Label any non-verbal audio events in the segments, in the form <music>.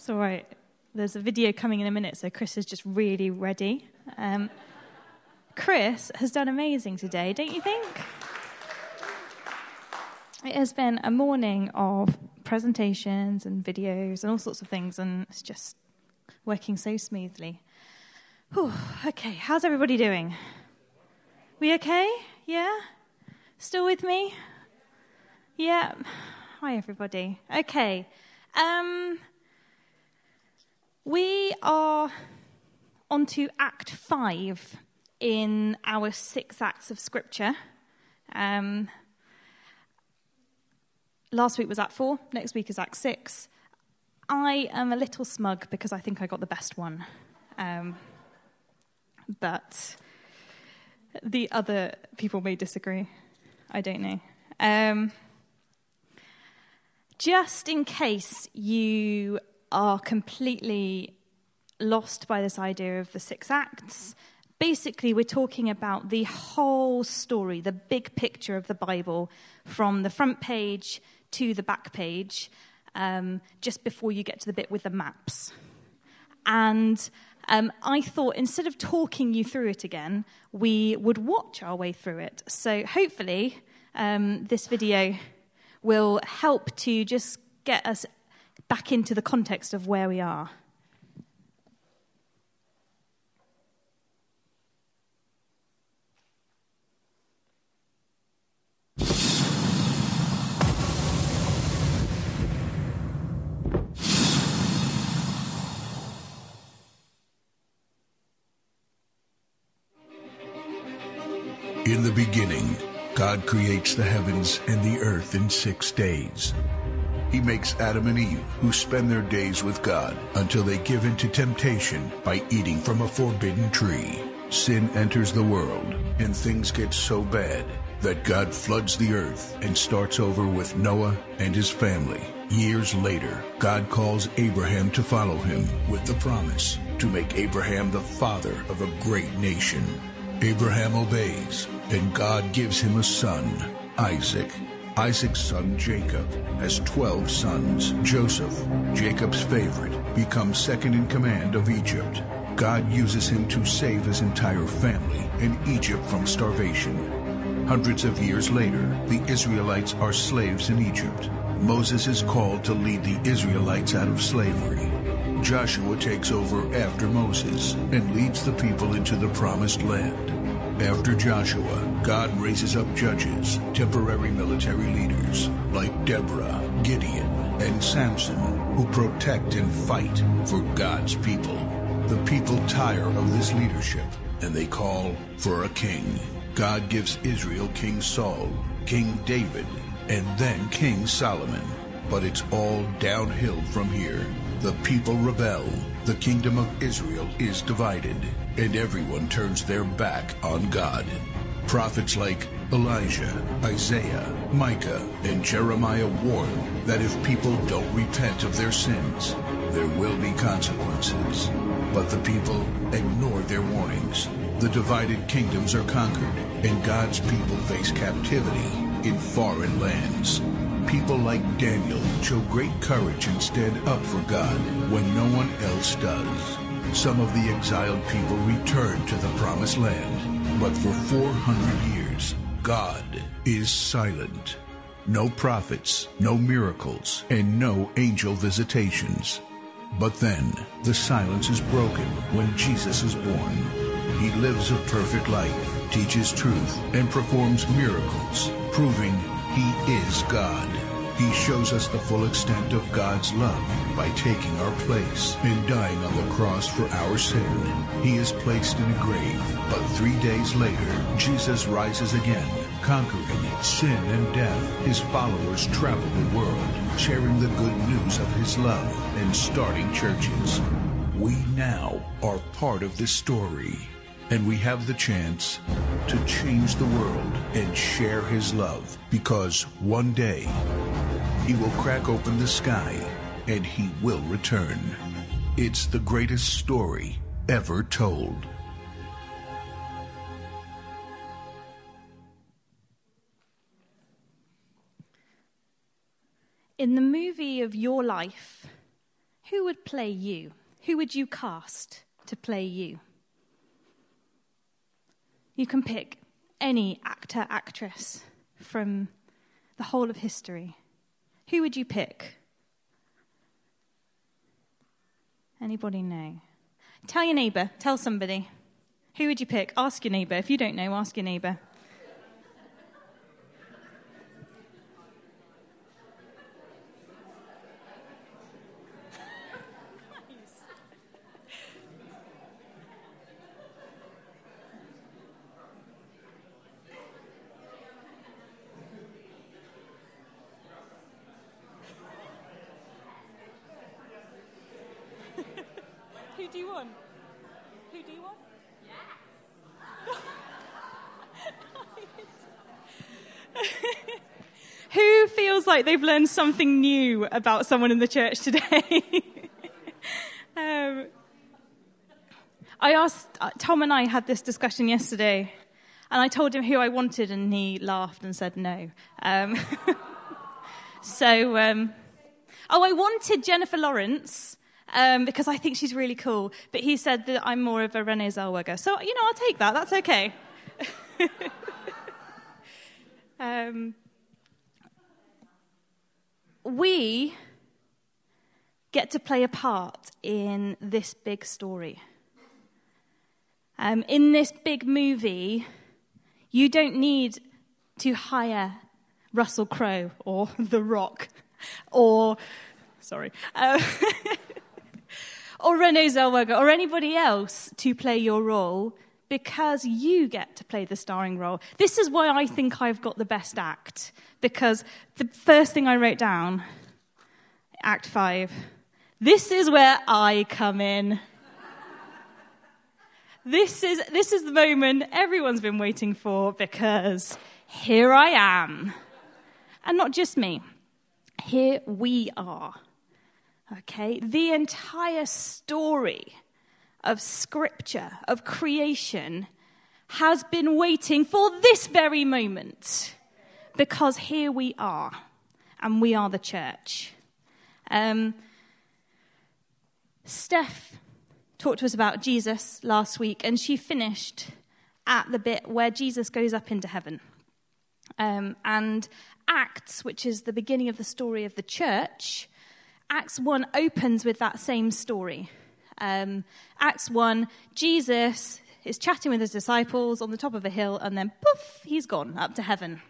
It's all right. There's a video coming in a minute, so Chris is just really ready. Um, Chris has done amazing today, don't you think? It has been a morning of presentations and videos and all sorts of things, and it's just working so smoothly. Whew, okay, how's everybody doing? We okay? Yeah? Still with me? Yeah. Hi, everybody. Okay. Um, we are on to Act 5 in our six acts of Scripture. Um, last week was Act 4, next week is Act 6. I am a little smug because I think I got the best one. Um, but the other people may disagree. I don't know. Um, just in case you are completely lost by this idea of the six acts, basically, we're talking about the whole story, the big picture of the Bible, from the front page to the back page, um, just before you get to the bit with the maps. And um, I thought instead of talking you through it again, we would watch our way through it. So hopefully, um, this video will help to just get us back into the context of where we are. In the beginning, God creates the heavens and the earth in six days. He makes Adam and Eve, who spend their days with God until they give in to temptation by eating from a forbidden tree. Sin enters the world, and things get so bad that God floods the earth and starts over with Noah and his family. Years later, God calls Abraham to follow him with the promise to make Abraham the father of a great nation. Abraham obeys, and God gives him a son, Isaac. Isaac's son Jacob has 12 sons. Joseph, Jacob's favorite, becomes second in command of Egypt. God uses him to save his entire family and Egypt from starvation. Hundreds of years later, the Israelites are slaves in Egypt. Moses is called to lead the Israelites out of slavery. Joshua takes over after Moses and leads the people into the promised land. After Joshua, God raises up judges, temporary military leaders like Deborah, Gideon, and Samson, who protect and fight for God's people. The people tire of this leadership and they call for a king. God gives Israel King Saul, King David, and then King Solomon. But it's all downhill from here. The people rebel. The kingdom of Israel is divided, and everyone turns their back on God. Prophets like Elijah, Isaiah, Micah, and Jeremiah warn that if people don't repent of their sins, there will be consequences. But the people ignore their warnings. The divided kingdoms are conquered, and God's people face captivity in foreign lands. People like Daniel show great courage and stand up for God when no one else does. Some of the exiled people return to the promised land, but for 400 years, God is silent. No prophets, no miracles, and no angel visitations. But then, the silence is broken when Jesus is born. He lives a perfect life, teaches truth, and performs miracles, proving he is God. He shows us the full extent of God's love by taking our place and dying on the cross for our sin. He is placed in a grave, but three days later, Jesus rises again, conquering sin and death. His followers travel the world, sharing the good news of his love and starting churches. We now are part of this story, and we have the chance to change the world and share his love because one day he will crack open the sky and he will return. It's the greatest story ever told. In the movie of your life, who would play you? Who would you cast to play you? You can pick any actor, actress from the whole of history. Who would you pick? Anybody know? Tell your neighbour, tell somebody. Who would you pick? Ask your neighbour. If you don't know, ask your neighbour. Like they've learned something new about someone in the church today? <laughs> um, I asked, uh, Tom and I had this discussion yesterday, and I told him who I wanted, and he laughed and said no. Um, <laughs> so, um, oh, I wanted Jennifer Lawrence. Um, because I think she's really cool. But he said that I'm more of a Renee Zellweger. So, you know, I'll take that. That's okay. <laughs> um, we get to play a part in this big story. Um, in this big movie, you don't need to hire Russell Crowe or <laughs> The Rock or, sorry, uh, <laughs> or Renee Zellweger or anybody else to play your role because you get to play the starring role. This is why I think I've got the best act because the first thing I wrote down, Act 5, this is where I come in. This is, this is the moment everyone's been waiting for because here I am. And not just me, here we are. Okay? The entire story of scripture, of creation, has been waiting for this very moment because here we are, and we are the church. Um, Steph talked to us about Jesus last week, and she finished at the bit where Jesus goes up into heaven. Um, and Acts, which is the beginning of the story of the church, Acts 1 opens with that same story. Um, Acts 1, Jesus is chatting with his disciples on the top of a hill, and then poof, he's gone up to heaven.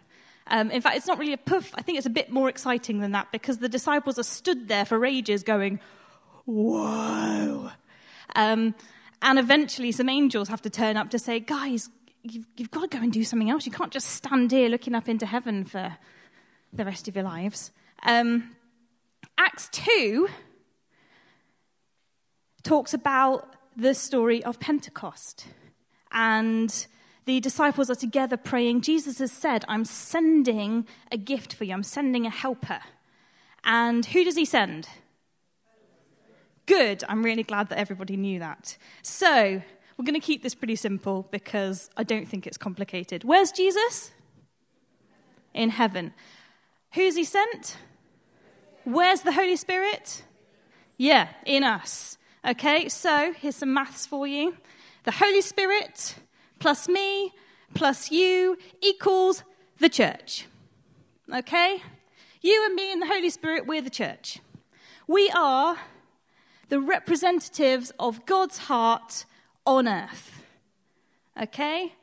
Um, in fact, it's not really a poof. I think it's a bit more exciting than that because the disciples are stood there for ages going, whoa. Um, and eventually, some angels have to turn up to say, guys, you've, you've got to go and do something else. You can't just stand here looking up into heaven for the rest of your lives. Um, Acts 2 talks about the story of Pentecost. And the disciples are together praying. Jesus has said, I'm sending a gift for you, I'm sending a helper. And who does he send? Good. I'm really glad that everybody knew that. So, we're going to keep this pretty simple because I don't think it's complicated. Where's Jesus? In heaven. Who's he sent? Where's the Holy Spirit? Yeah, in us. Okay, so here's some maths for you. The Holy Spirit plus me plus you equals the church. Okay? You and me and the Holy Spirit, we're the church. We are the representatives of God's heart on earth. Okay?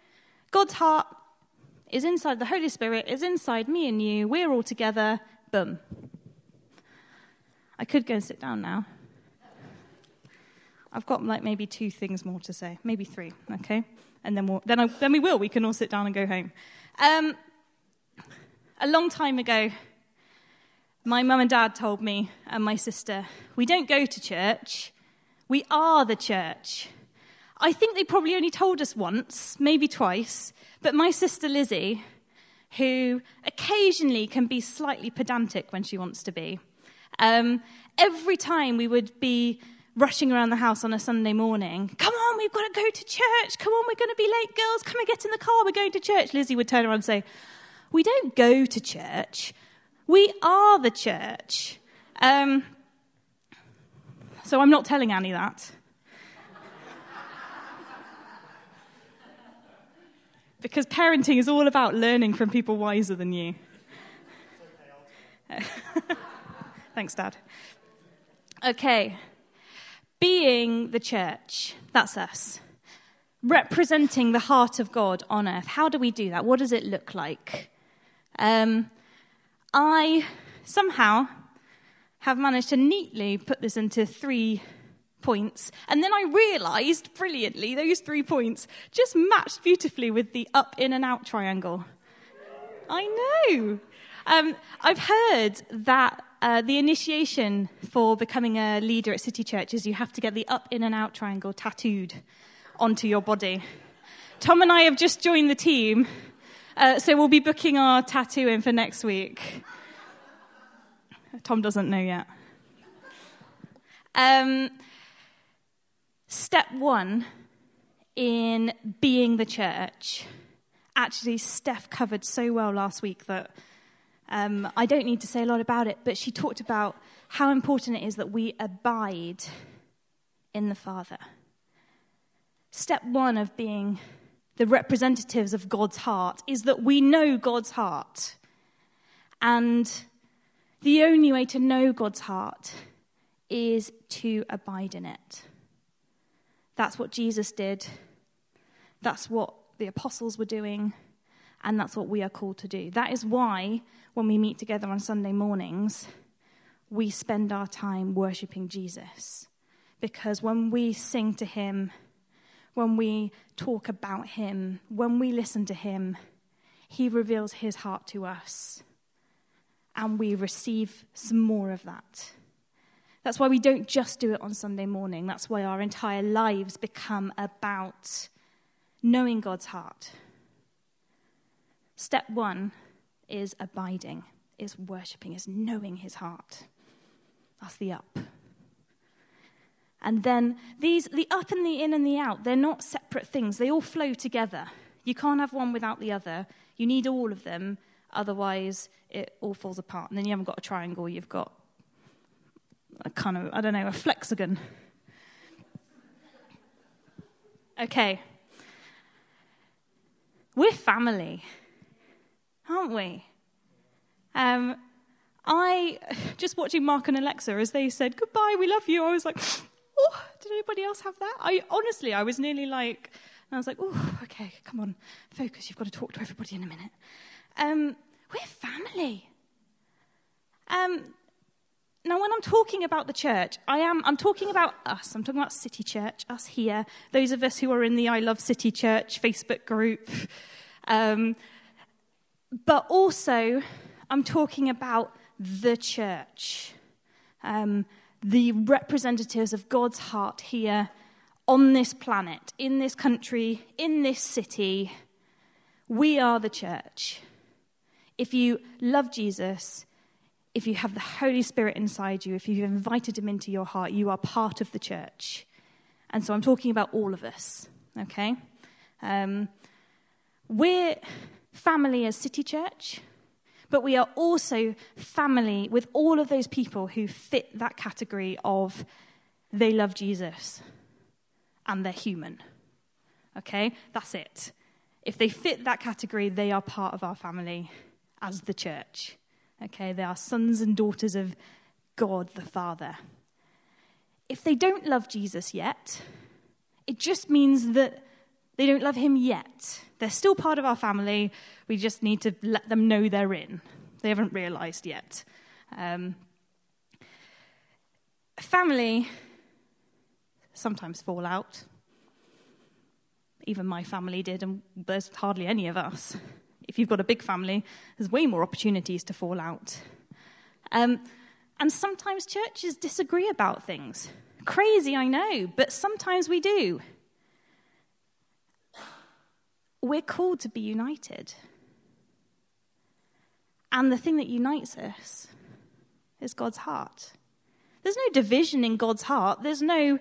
God's heart is inside the Holy Spirit, is inside me and you. We're all together. Boom. I could go and sit down now. I've got like maybe two things more to say, maybe three, okay? And then, we'll, then, I, then we will. We can all sit down and go home. Um, a long time ago, my mum and dad told me and my sister, we don't go to church, we are the church. I think they probably only told us once, maybe twice, but my sister Lizzie, who occasionally can be slightly pedantic when she wants to be, um, every time we would be rushing around the house on a Sunday morning, come on, we've got to go to church. Come on, we're going to be late, girls. Come and get in the car. We're going to church. Lizzie would turn around and say, We don't go to church. We are the church. Um, So I'm not telling Annie that. <laughs> because parenting is all about learning from people wiser than you. <laughs> Thanks, Dad. Okay. Being the church, that's us. Representing the heart of God on earth. How do we do that? What does it look like? Um, I somehow have managed to neatly put this into three points. And then I realized brilliantly those three points just matched beautifully with the up, in, and out triangle. I know. Um, I've heard that uh, the initiation for becoming a leader at City Church is you have to get the up, in, and out triangle tattooed onto your body. Tom and I have just joined the team, uh, so we'll be booking our tattoo in for next week. Tom doesn't know yet. Um, step one in being the church. Actually, Steph covered so well last week that um, I don't need to say a lot about it, but she talked about how important it is that we abide in the Father. Step one of being the representatives of God's heart is that we know God's heart. And the only way to know God's heart is to abide in it. That's what Jesus did. That's what the apostles were doing. And that's what we are called to do. That is why, when we meet together on Sunday mornings, we spend our time worshipping Jesus. Because when we sing to Him, when we talk about Him, when we listen to Him, He reveals His heart to us. And we receive some more of that. That's why we don't just do it on Sunday morning. That's why our entire lives become about knowing God's heart. Step one is abiding, is worshipping, is knowing his heart. That's the up. And then these, the up and the in and the out, they're not separate things. They all flow together. You can't have one without the other. You need all of them, otherwise it all falls apart. And then you haven't got a triangle, you've got a kind of, I don't know, a flexagon. Okay. We're family aren't we? Um, I just watching Mark and Alexa as they said goodbye, we love you. I was like, oh, did anybody else have that? I honestly, I was nearly like, and I was like, oh, okay, come on, focus. You've got to talk to everybody in a minute. Um, we're family. Um, now, when I'm talking about the church, I am, I'm talking about us. I'm talking about City Church, us here, those of us who are in the I Love City Church Facebook group. Um, but also, I'm talking about the church, um, the representatives of God's heart here on this planet, in this country, in this city. We are the church. If you love Jesus, if you have the Holy Spirit inside you, if you've invited him into your heart, you are part of the church. And so I'm talking about all of us, okay? Um, we're family as City Church, but we are also family with all of those people who fit that category of they love Jesus and they're human. Okay? That's it. If they fit that category, they are part of our family as the church. Okay? They are sons and daughters of God the Father. If they don't love Jesus yet, it just means that they don't love him yet. They're still part of our family. We just need to let them know they're in. They haven't realized yet. Um, family sometimes fall out. Even my family did, and there's hardly any of us. If you've got a big family, there's way more opportunities to fall out. Um, and sometimes churches disagree about things. Crazy, I know, but sometimes we do we're called to be united. And the thing that unites us is God's heart. There's no division in God's heart. There's no,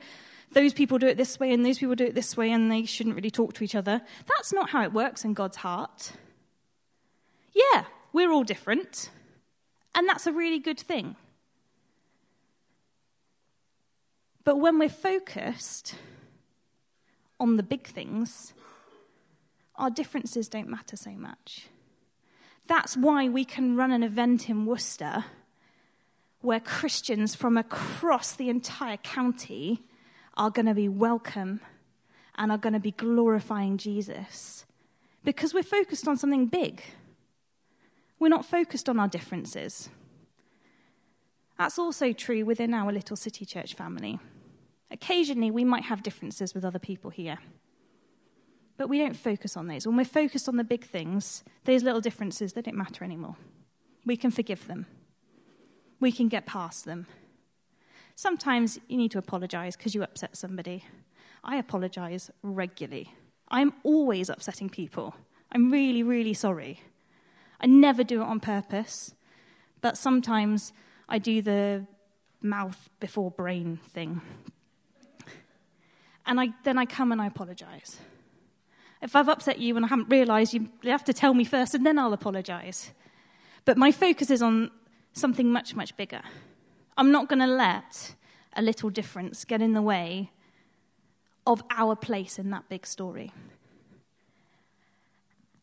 those people do it this way and those people do it this way and they shouldn't really talk to each other. That's not how it works in God's heart. Yeah, we're all different. And that's a really good thing. But when we're focused on the big things, our differences don't matter so much. That's why we can run an event in Worcester where Christians from across the entire county are going to be welcome and are going to be glorifying Jesus because we're focused on something big. We're not focused on our differences. That's also true within our little city church family. Occasionally, we might have differences with other people here, but we don't focus on those. When we're focused on the big things, those little differences, they don't matter anymore. We can forgive them, we can get past them. Sometimes you need to apologize because you upset somebody. I apologize regularly. I'm always upsetting people. I'm really, really sorry. I never do it on purpose, but sometimes I do the mouth before brain thing. And I, then I come and I apologize. If I've upset you and I haven't realized, you have to tell me first and then I'll apologize. But my focus is on something much, much bigger. I'm not going to let a little difference get in the way of our place in that big story.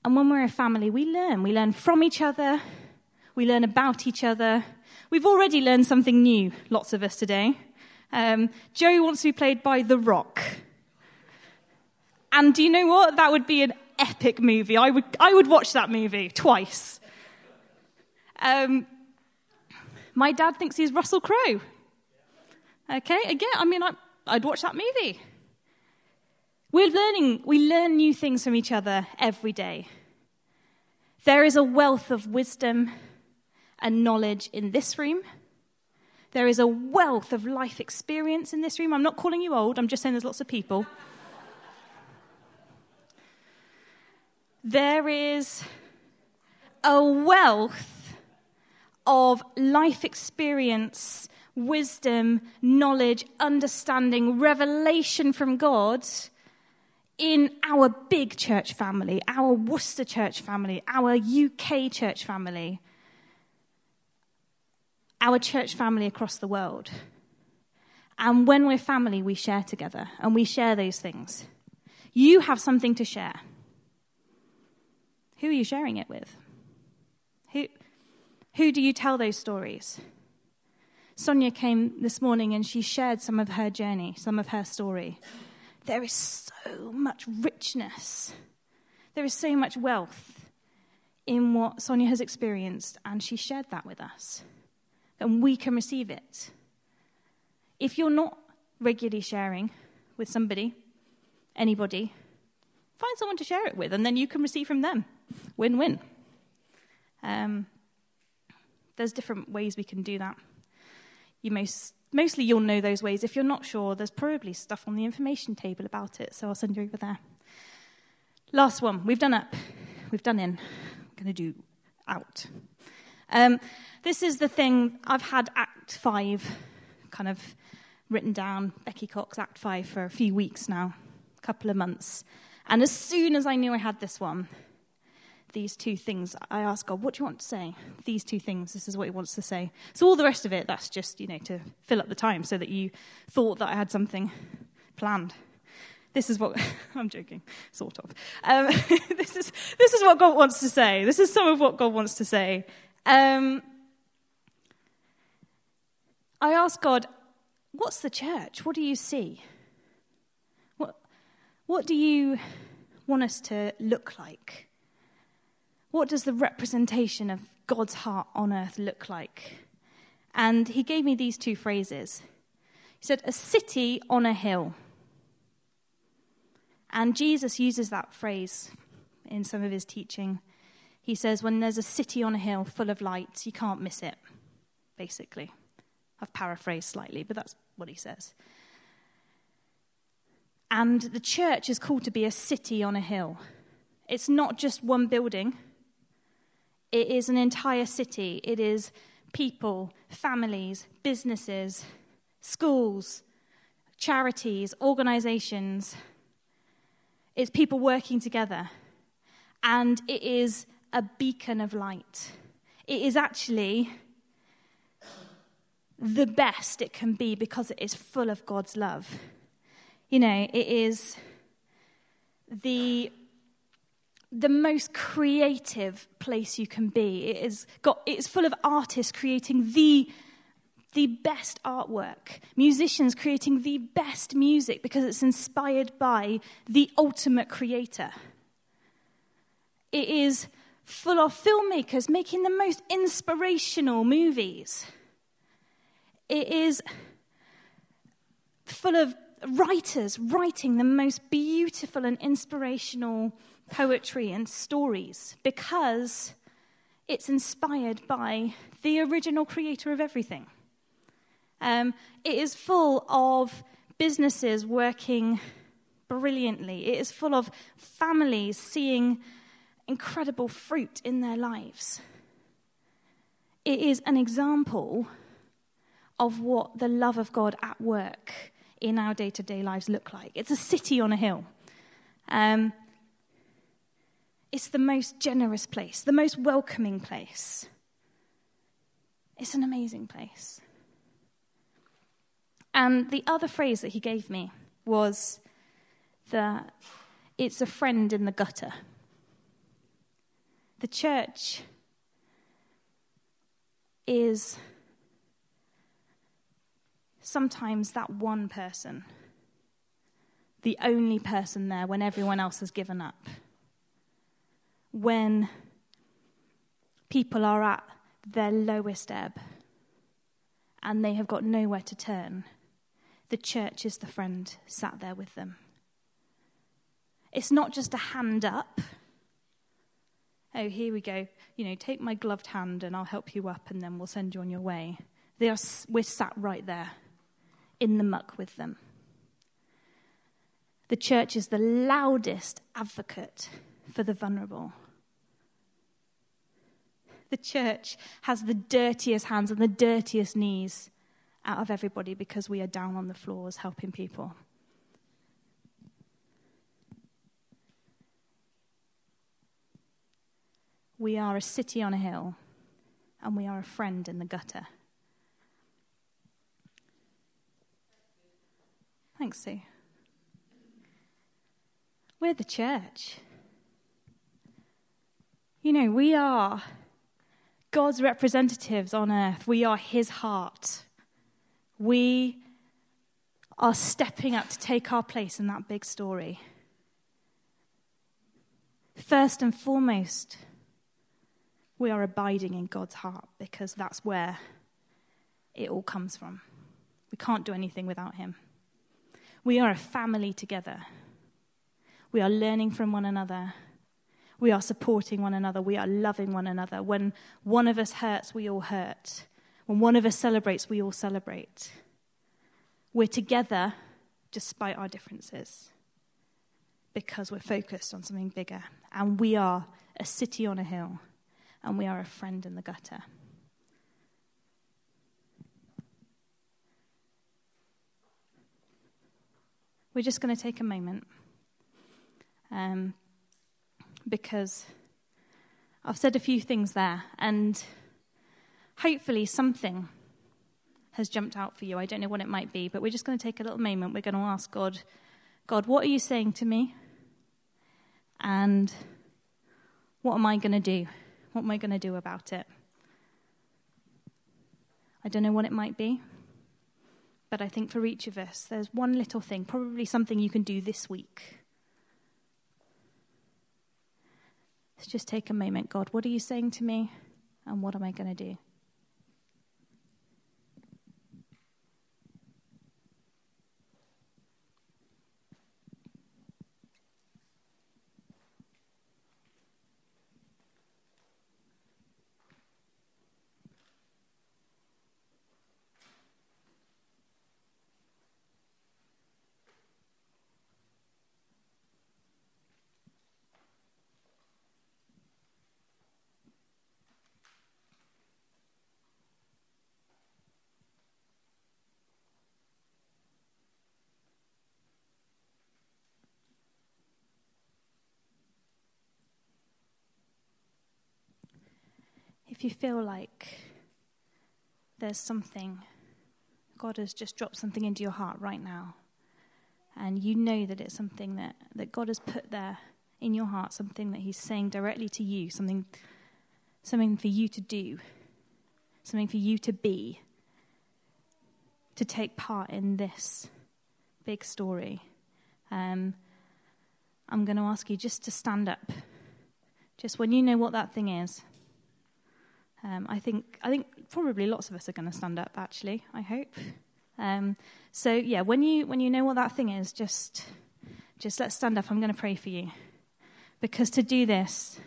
And when we're a family, we learn. We learn from each other, we learn about each other. We've already learned something new, lots of us today. Um, Joe wants to be played by The Rock. And do you know what? That would be an epic movie. I would, I would watch that movie twice. Um, my dad thinks he's Russell Crowe. Okay, again, I mean, I, I'd watch that movie. We're learning, we learn new things from each other every day. There is a wealth of wisdom and knowledge in this room. There is a wealth of life experience in this room. I'm not calling you old, I'm just saying there's lots of people. There is a wealth of life experience, wisdom, knowledge, understanding, revelation from God in our big church family, our Worcester church family, our UK church family, our church family across the world. And when we're family, we share together and we share those things. You have something to share. Who are you sharing it with? Who, who do you tell those stories? Sonia came this morning and she shared some of her journey, some of her story. There is so much richness, there is so much wealth in what Sonia has experienced, and she shared that with us. And we can receive it. If you're not regularly sharing with somebody, anybody, find someone to share it with, and then you can receive from them. Win win. Um, there's different ways we can do that. You most mostly you'll know those ways. If you're not sure, there's probably stuff on the information table about it, so I'll send you over there. Last one. We've done up, we've done in. I'm going to do out. Um, this is the thing I've had Act 5 kind of written down, Becky Cox Act 5, for a few weeks now, a couple of months. And as soon as I knew I had this one, these two things, I ask God, what do you want to say? These two things, this is what He wants to say. So all the rest of it, that's just, you know, to fill up the time so that you thought that I had something planned. This is what, <laughs> I'm joking, sort of. Um, <laughs> this, is, this is what God wants to say. This is some of what God wants to say. Um, I ask God, what's the church? What do you see? What, what do you want us to look like? What does the representation of God's heart on earth look like? And he gave me these two phrases. He said, A city on a hill. And Jesus uses that phrase in some of his teaching. He says, When there's a city on a hill full of lights, you can't miss it, basically. I've paraphrased slightly, but that's what he says. And the church is called to be a city on a hill. It's not just one building, it is an entire city. It is people, families, businesses, schools, charities, organizations. It's people working together. And it is a beacon of light. It is actually the best it can be because it is full of God's love. You know, it is the the most creative place you can be. It is got it's full of artists creating the the best artwork, musicians creating the best music because it's inspired by the ultimate creator. It is full of filmmakers making the most inspirational movies. It is full of writers writing the most beautiful and inspirational poetry and stories because it's inspired by the original creator of everything. Um, it is full of businesses working brilliantly. It is full of families seeing incredible fruit in their lives. It is an example of what the love of God at work in our day to day lives look like. It's a city on a hill. Um, it's the most generous place, the most welcoming place. It's an amazing place. And the other phrase that he gave me was that it's a friend in the gutter. The church is sometimes that one person, the only person there when everyone else has given up. When people are at their lowest ebb and they have got nowhere to turn, the church is the friend sat there with them. It's not just a hand up. Oh, here we go. You know, take my gloved hand and I'll help you up and then we'll send you on your way. They are, we're sat right there in the muck with them. The church is the loudest advocate for the vulnerable. The church has the dirtiest hands and the dirtiest knees out of everybody because we are down on the floors helping people. We are a city on a hill, and we are a friend in the gutter. Thanks, Sue. We're the church. You know, we are God's representatives on earth. We are his heart. We are stepping up to take our place in that big story. First and foremost, we are abiding in God's heart because that's where it all comes from. We can't do anything without Him. We are a family together. We are learning from one another. We are supporting one another. We are loving one another. When one of us hurts, we all hurt. When one of us celebrates, we all celebrate. We're together despite our differences because we're focused on something bigger. And we are a city on a hill, and we are a friend in the gutter. We're just going to take a moment um, because I've said a few things there, and hopefully something has jumped out for you. I don't know what it might be, but we're just going to take a little moment. We're going to ask God, God, what are you saying to me? And what am I going to do? What am I going to do about it? I don't know what it might be. But I think for each of us, there's one little thing, probably something you can do this week. Let's just take a moment. God, what are you saying to me? And what am I going to do? If you feel like there's something God has just dropped something into your heart right now. And you know that it's something that, that God has put there in your heart, something that He's saying directly to you, something, something for you to do, something for you to be, to take part in this big story. Um, I'm going to ask you just to stand up. Just when you know what that thing is. Um, I think I think probably lots of us are going to stand up. Actually, I hope. Um, so yeah, when you when you know what that thing is, just just let's stand up. I'm going to pray for you because to do this,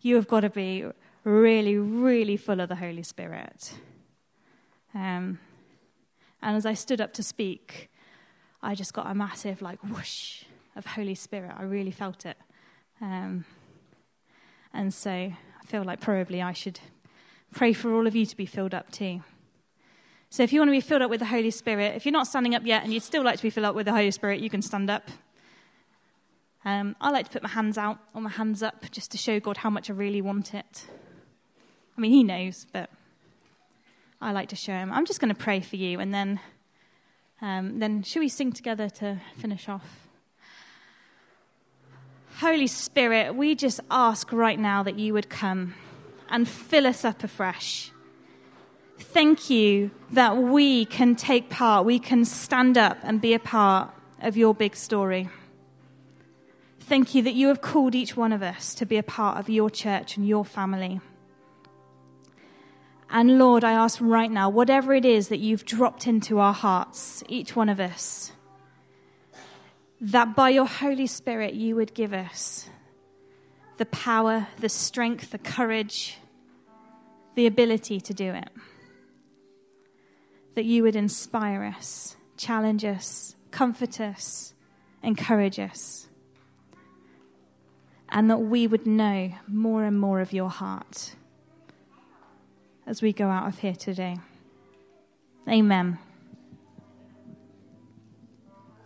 you have got to be really, really full of the Holy Spirit. Um, and as I stood up to speak, I just got a massive like whoosh of Holy Spirit. I really felt it. Um, and so I feel like probably I should pray for all of you to be filled up too. So if you want to be filled up with the Holy Spirit, if you're not standing up yet and you'd still like to be filled up with the Holy Spirit, you can stand up. Um, I like to put my hands out or my hands up just to show God how much I really want it. I mean, He knows, but I like to show Him. I'm just going to pray for you, and then, um, then should we sing together to finish off? Holy Spirit, we just ask right now that you would come and fill us up afresh. Thank you that we can take part, we can stand up and be a part of your big story. Thank you that you have called each one of us to be a part of your church and your family. And Lord, I ask right now, whatever it is that you've dropped into our hearts, each one of us, that by your Holy Spirit you would give us the power, the strength, the courage, the ability to do it. That you would inspire us, challenge us, comfort us, encourage us. And that we would know more and more of your heart as we go out of here today. Amen.